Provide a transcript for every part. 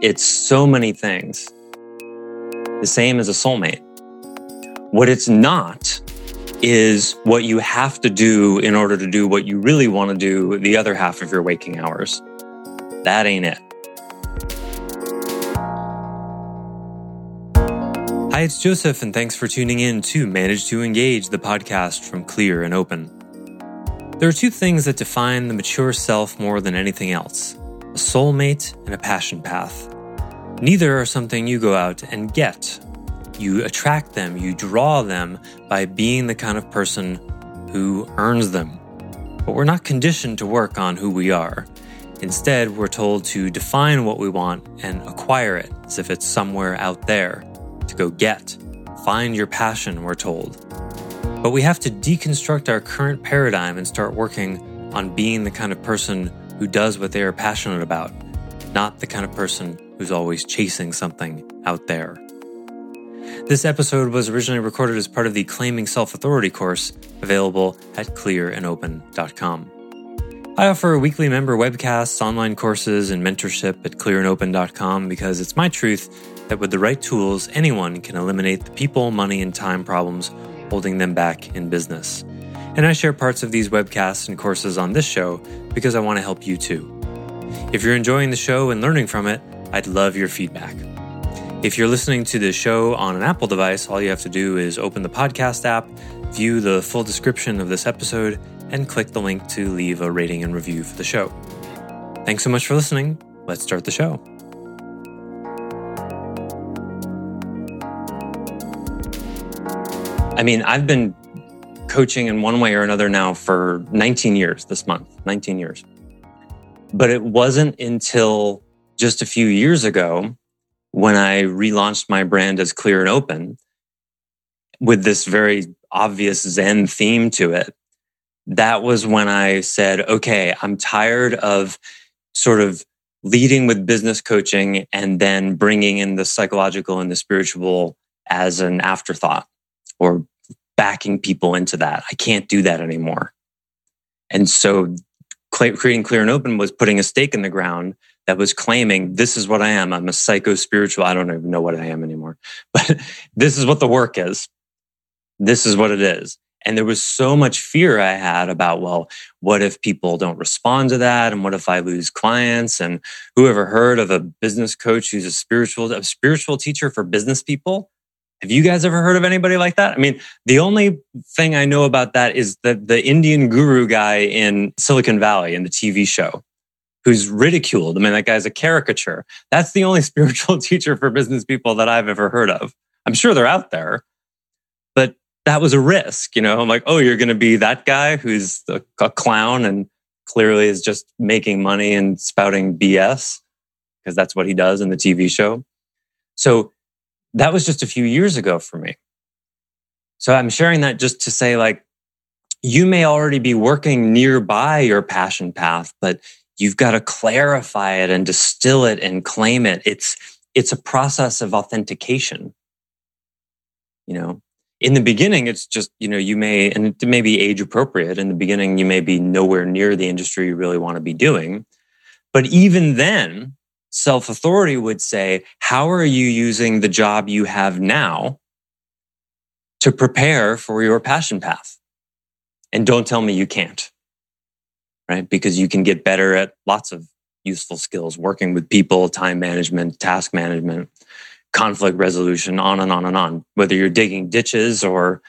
it's so many things. The same as a soulmate. What it's not is what you have to do in order to do what you really want to do the other half of your waking hours. That ain't it. Hi, it's Joseph, and thanks for tuning in to Manage to Engage, the podcast from Clear and Open. There are two things that define the mature self more than anything else soulmate and a passion path. Neither are something you go out and get. You attract them, you draw them by being the kind of person who earns them. But we're not conditioned to work on who we are. Instead, we're told to define what we want and acquire it as if it's somewhere out there to go get. Find your passion, we're told. But we have to deconstruct our current paradigm and start working on being the kind of person who does what they are passionate about, not the kind of person who's always chasing something out there. This episode was originally recorded as part of the Claiming Self Authority course available at clearandopen.com. I offer weekly member webcasts, online courses, and mentorship at clearandopen.com because it's my truth that with the right tools, anyone can eliminate the people, money, and time problems holding them back in business. And I share parts of these webcasts and courses on this show because I want to help you too. If you're enjoying the show and learning from it, I'd love your feedback. If you're listening to the show on an Apple device, all you have to do is open the podcast app, view the full description of this episode, and click the link to leave a rating and review for the show. Thanks so much for listening. Let's start the show. I mean, I've been coaching in one way or another now for 19 years this month, 19 years. But it wasn't until just a few years ago when I relaunched my brand as Clear and Open with this very obvious Zen theme to it that was when I said, okay, I'm tired of sort of leading with business coaching and then bringing in the psychological and the spiritual as an afterthought or backing people into that. I can't do that anymore. And so creating clear and open was putting a stake in the ground that was claiming this is what I am. I'm a psycho spiritual. I don't even know what I am anymore, but this is what the work is. This is what it is. And there was so much fear I had about, well, what if people don't respond to that? And what if I lose clients? And who ever heard of a business coach who's a spiritual, a spiritual teacher for business people? Have you guys ever heard of anybody like that? I mean, the only thing I know about that is that the Indian guru guy in Silicon Valley in the TV show who's ridiculed. I mean, that guy's a caricature. That's the only spiritual teacher for business people that I've ever heard of. I'm sure they're out there, but that was a risk. You know, I'm like, oh, you're going to be that guy who's a, a clown and clearly is just making money and spouting BS because that's what he does in the TV show. So that was just a few years ago for me. So I'm sharing that just to say, like, you may already be working nearby your passion path, but you've got to clarify it and distill it and claim it. It's, it's a process of authentication. You know, in the beginning, it's just, you know, you may, and it may be age appropriate. In the beginning, you may be nowhere near the industry you really want to be doing. But even then, self authority would say, how are you using the job you have now to prepare for your passion path? And don't tell me you can't, right? Because you can get better at lots of useful skills, working with people, time management, task management conflict resolution, on and on and on. Whether you're digging ditches or,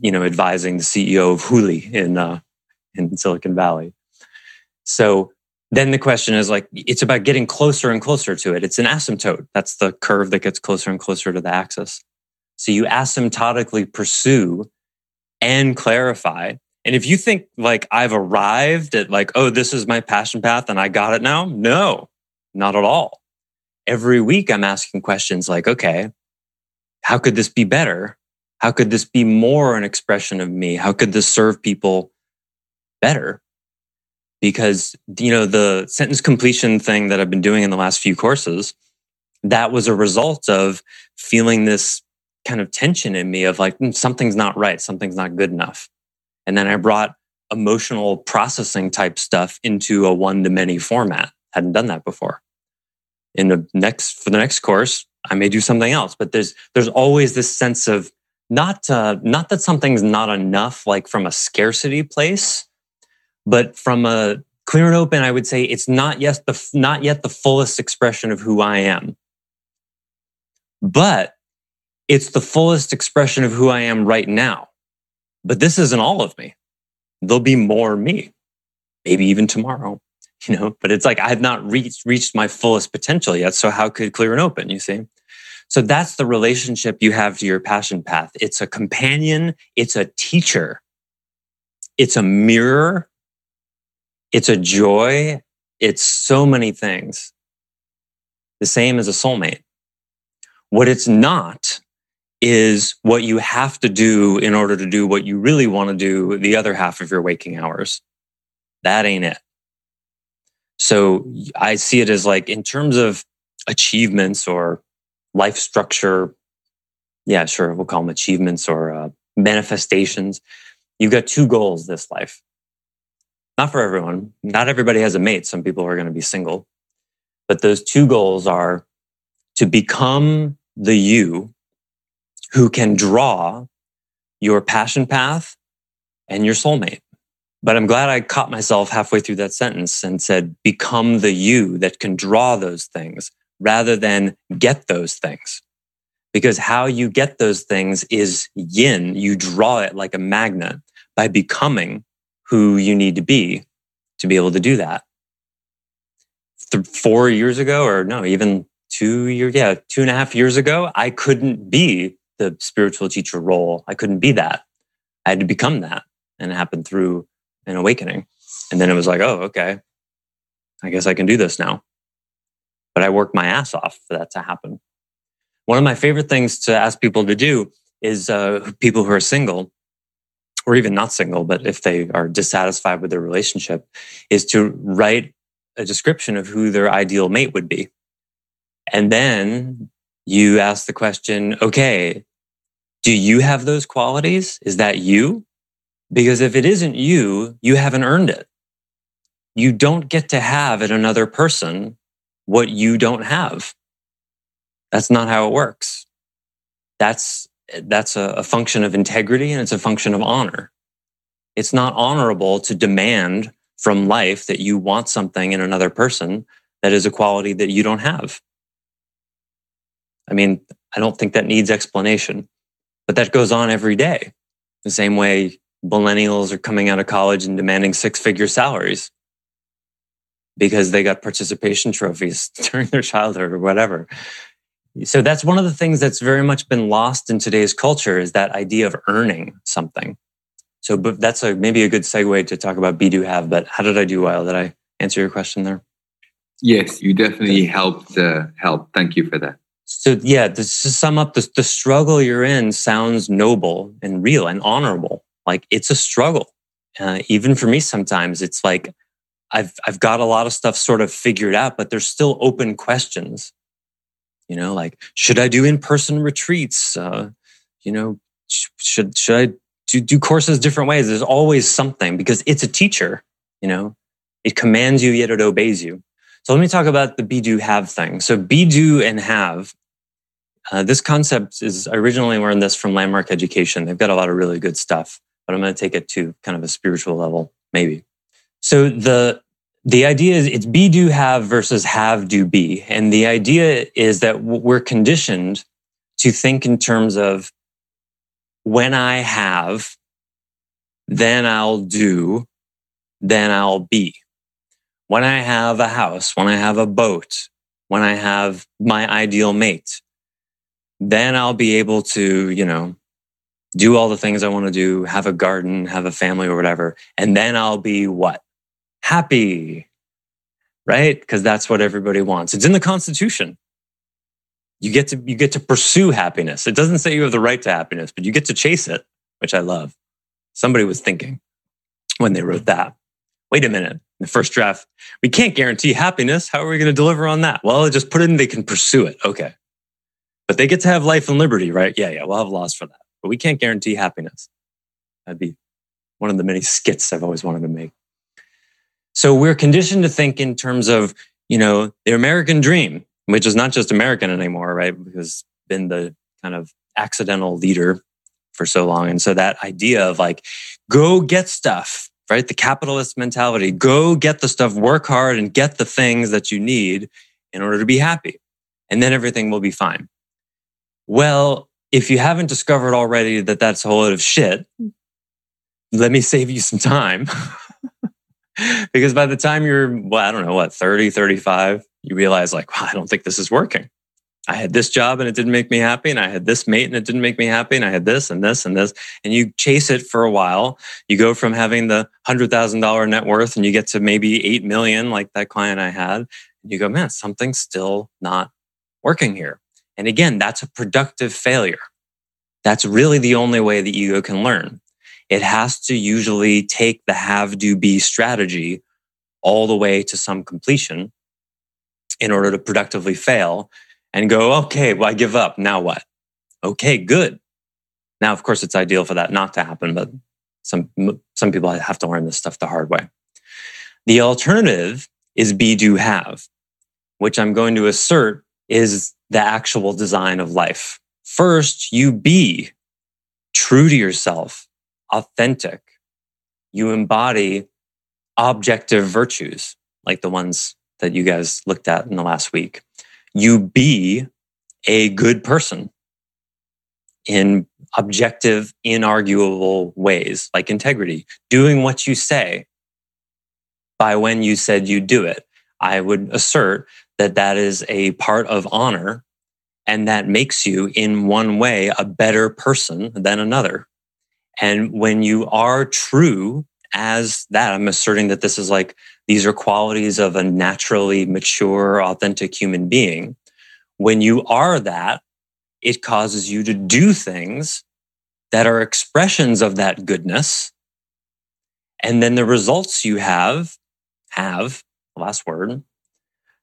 you know, advising the CEO of Hooli in uh, in Silicon Valley. So then the question is like, it's about getting closer and closer to it. It's an asymptote. That's the curve that gets closer and closer to the axis. So you asymptotically pursue and clarify. And if you think like I've arrived at like, oh, this is my passion path and I got it now, no, not at all. every week I'm asking questions like, okay, how could this be better? How could this be more an expression of me? How could this serve people better? Because, you know, the sentence completion thing that I've been doing in the last few courses, that was a result of feeling this kind of tension in me of like, hmm, something's not right, something's not good enough. And then I brought emotional processing type stuff into a one to many format. Hadn't done that before. In the next, for the next course, I may do something else, but there's, there's always this sense of not, uh, not that something's not enough, like from a scarcity place, but from a clear and open, I would say it's not yet the, not yet the fullest expression of who I am. But it's the fullest expression of who I am right now. But this isn't all of me. There'll be more me, maybe even tomorrow, you know, but it's like I've not reached, reached my fullest potential yet. So how could clear and open, you see? So that's the relationship you have to your passion path. It's a companion. It's a teacher. It's a mirror. It's a joy. It's so many things. The same as a soulmate. What it's not is what you have to do in order to do what you really want to do the other half of your waking hours. That ain't it. So I see it as like in terms of achievements or life structure. Yeah, sure. We'll call them achievements or uh, manifestations. You've got two goals this life. Not for everyone. Not everybody has a mate. Some people are going to be single. But those two goals are to become the you who can draw your passion path and your soulmate. But I'm glad I caught myself halfway through that sentence and said, become the you that can draw those things rather than get those things. Because how you get those things is yin. You draw it like a magnet by becoming who you need to be to be able to do that. Th- four years ago, or no, even two years, yeah, two and a half years ago, I couldn't be the spiritual teacher role. I couldn't be that. I had to become that. And it happened through an awakening. And then it was like, oh, okay, I guess I can do this now. But I worked my ass off for that to happen. One of my favorite things to ask people to do is uh, people who are single or even not single, but if they are dissatisfied with their relationship, is to write a description of who their ideal mate would be. And then you ask the question, okay, do you have those qualities? Is that you? Because if it isn't you, you haven't earned it. You don't get to have in another person what you don't have. That's not how it works. That's, that's a, a function of integrity and it's a function of honor. It's not honorable to demand from life that you want something in another person that is a quality that you don't have. I mean, I don't think that needs explanation, but that goes on every day. The same way millennials are coming out of college and demanding six figure salaries because they got participation trophies during their childhood or whatever. So that's one of the things that's very much been lost in today's culture is that idea of earning something. So, but that's a, maybe a good segue to talk about be do have. But how did I do, Weil? Did I answer your question there? Yes, you definitely helped. Uh, help. Thank you for that. So yeah, to sum up, the, the struggle you're in sounds noble and real and honorable. Like it's a struggle. Uh, even for me, sometimes it's like I've I've got a lot of stuff sort of figured out, but there's still open questions. You know, like should I do in person retreats? Uh, you know, sh- should should I do, do courses different ways? There's always something because it's a teacher. You know, it commands you yet it obeys you. So let me talk about the be do have thing. So be do and have. Uh, this concept is I originally learned this from Landmark Education. They've got a lot of really good stuff, but I'm going to take it to kind of a spiritual level, maybe. So the the idea is it's be do have versus have do be, and the idea is that we're conditioned to think in terms of when I have, then I'll do, then I'll be when I have a house, when I have a boat, when I have my ideal mate, then I'll be able to, you know, do all the things I want to do, have a garden, have a family or whatever. And then I'll be what? Happy, right? Because that's what everybody wants. It's in the Constitution. You get to you get to pursue happiness. It doesn't say you have the right to happiness, but you get to chase it, which I love. Somebody was thinking when they wrote that. Wait a minute. In the first draft, we can't guarantee happiness. How are we going to deliver on that? Well, just put in they can pursue it. Okay. But they get to have life and liberty, right? Yeah, yeah, we'll have laws for that. But we can't guarantee happiness. That'd be one of the many skits I've always wanted to make. So we're conditioned to think in terms of, you know, the American dream, which is not just American anymore, right? Because been the kind of accidental leader for so long. And so that idea of like, go get stuff, right? The capitalist mentality, go get the stuff, work hard and get the things that you need in order to be happy. And then everything will be fine. Well, if you haven't discovered already that that's a whole lot of shit, let me save you some time. because by the time you're, well, I don't know, what, 30, 35, you realize like, well, I don't think this is working. I had this job and it didn't make me happy. And I had this mate and it didn't make me happy. And I had this and this and this. And you chase it for a while. You go from having the $100,000 net worth and you get to maybe 8 million, like that client I had. And you go, man, something's still not working here. And again, that's a productive failure. That's really the only way the ego can learn. It has to usually take the have do be strategy all the way to some completion in order to productively fail and go, okay, well, I give up. Now what? Okay, good. Now, of course, it's ideal for that not to happen, but some, some people have to learn this stuff the hard way. The alternative is be, do, have, which I'm going to assert is the actual design of life. First, you be true to yourself, authentic. You embody objective virtues like the ones that you guys looked at in the last week. You be a good person in objective, inarguable ways, like integrity, doing what you say by when you said you'd do it. I would assert that that is a part of honor and that makes you in one way a better person than another. And when you are true as that, I'm asserting that this is like, these are qualities of a naturally mature, authentic human being. When you are that, it causes you to do things that are expressions of that goodness. And then the results you have, have, last word,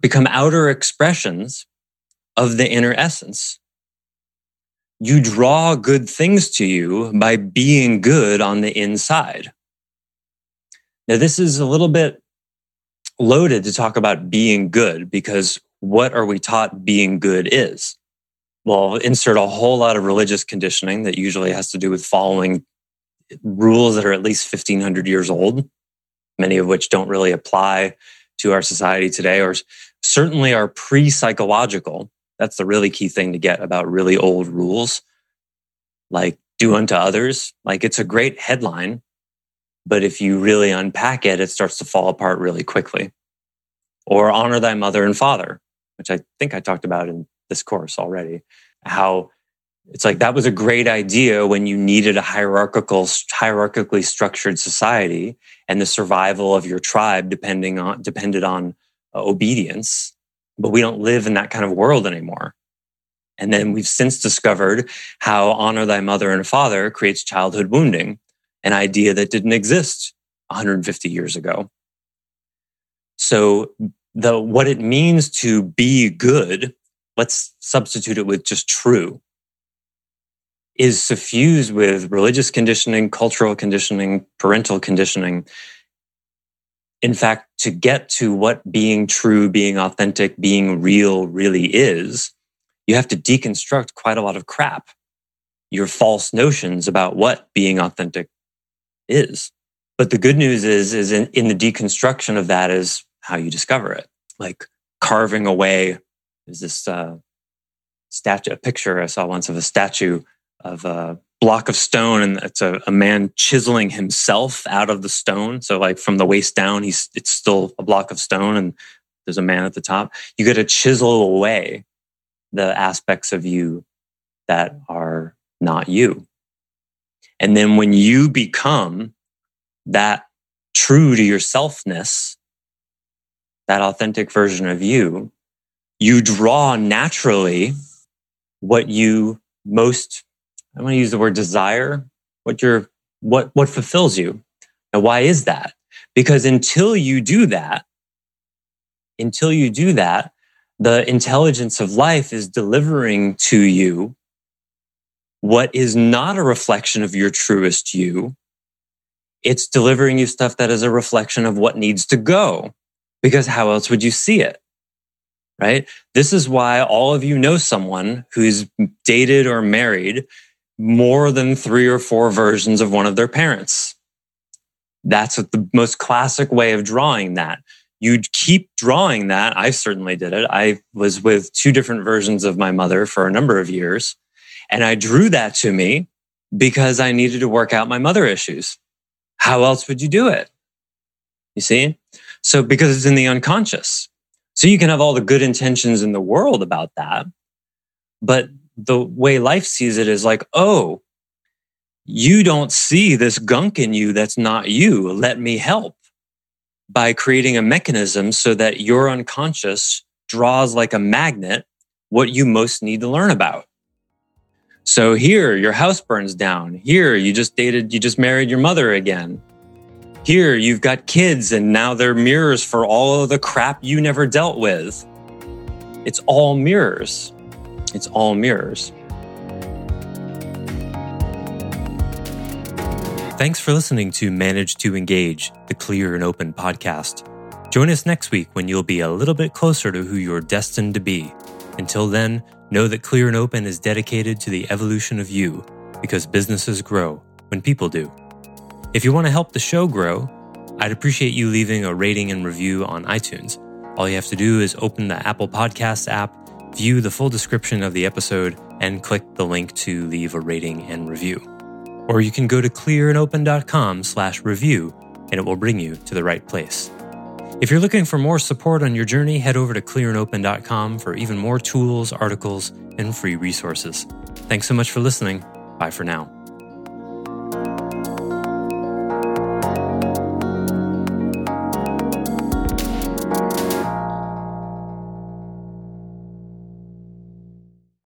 become outer expressions of the inner essence. You draw good things to you by being good on the inside. Now, this is a little bit loaded to talk about being good because what are we taught being good is? Well, insert a whole lot of religious conditioning that usually has to do with following rules that are at least 1500 years old, many of which don't really apply to our society today or certainly are pre psychological. That's the really key thing to get about really old rules, like do unto others. Like it's a great headline, but if you really unpack it, it starts to fall apart really quickly. Or honor thy mother and father, which I think I talked about in this course already. How it's like that was a great idea when you needed a hierarchical, hierarchically structured society, and the survival of your tribe depending on depended on uh, obedience but we don't live in that kind of world anymore. And then we've since discovered how honor thy mother and father creates childhood wounding, an idea that didn't exist 150 years ago. So the, what it means to be good, let's substitute it with just true, is suffused with religious conditioning, cultural conditioning, parental conditioning in fact, to get to what being true, being authentic, being real really is, you have to deconstruct quite a lot of crap, your false notions about what being authentic is. But the good news is, is in, in the deconstruction of that is how you discover it. Like carving away is this uh, statue, a picture I saw once of a statue of a block of stone and it's a, a, man chiseling himself out of the stone. So like from the waist down he's it's still a block of stone and there's a man at the top. You get to chisel away the aspects of you that are not you. And then when you become that true to yourselfness that authentic version of you you draw naturally what you most, I'm going to use the word desire, what your, what, what fulfills you. Now, why is that? Because until you do that, until you do that, the intelligence of life is delivering to you what is not a reflection of your truest you. It's delivering you stuff that is a reflection of what needs to go. Because how else would you see it? Right? This is why all of you know someone who's dated or married more than three or four versions of one of their parents. That's the most classic way of drawing that. You'd keep drawing that. I certainly did it. I was with two different versions of my mother for a number of years. And I drew that to me because I needed to work out my mother issues. How else would you do it? You see? So because it's in the unconscious. So you can have all the good intentions in the world about that. But the way life sees it is like, oh, you don't see this gunk in you that's not you. Let me help by creating a mechanism so that your unconscious draws like a magnet what you most need to learn about. So here, your house burns down. Here, you just dated, you just married your mother again. Here, you've got kids and now they're mirrors for all of the crap you never dealt with. It's all mirrors. It's all mirrors. Thanks for listening to Manage to Engage, the Clear and Open podcast. Join us next week when you'll be a little bit closer to who you're destined to be. Until then, know that Clear and Open is dedicated to the evolution of you because businesses grow when people do. If you want to help the show grow, I'd appreciate you leaving a rating and review on iTunes. All you have to do is open the Apple Podcasts app, view the full description of the episode, and click the link to leave a rating and review or you can go to clearandopen.com slash review and it will bring you to the right place. If you're looking for more support on your journey, head over to clearandopen.com for even more tools, articles, and free resources. Thanks so much for listening. Bye for now.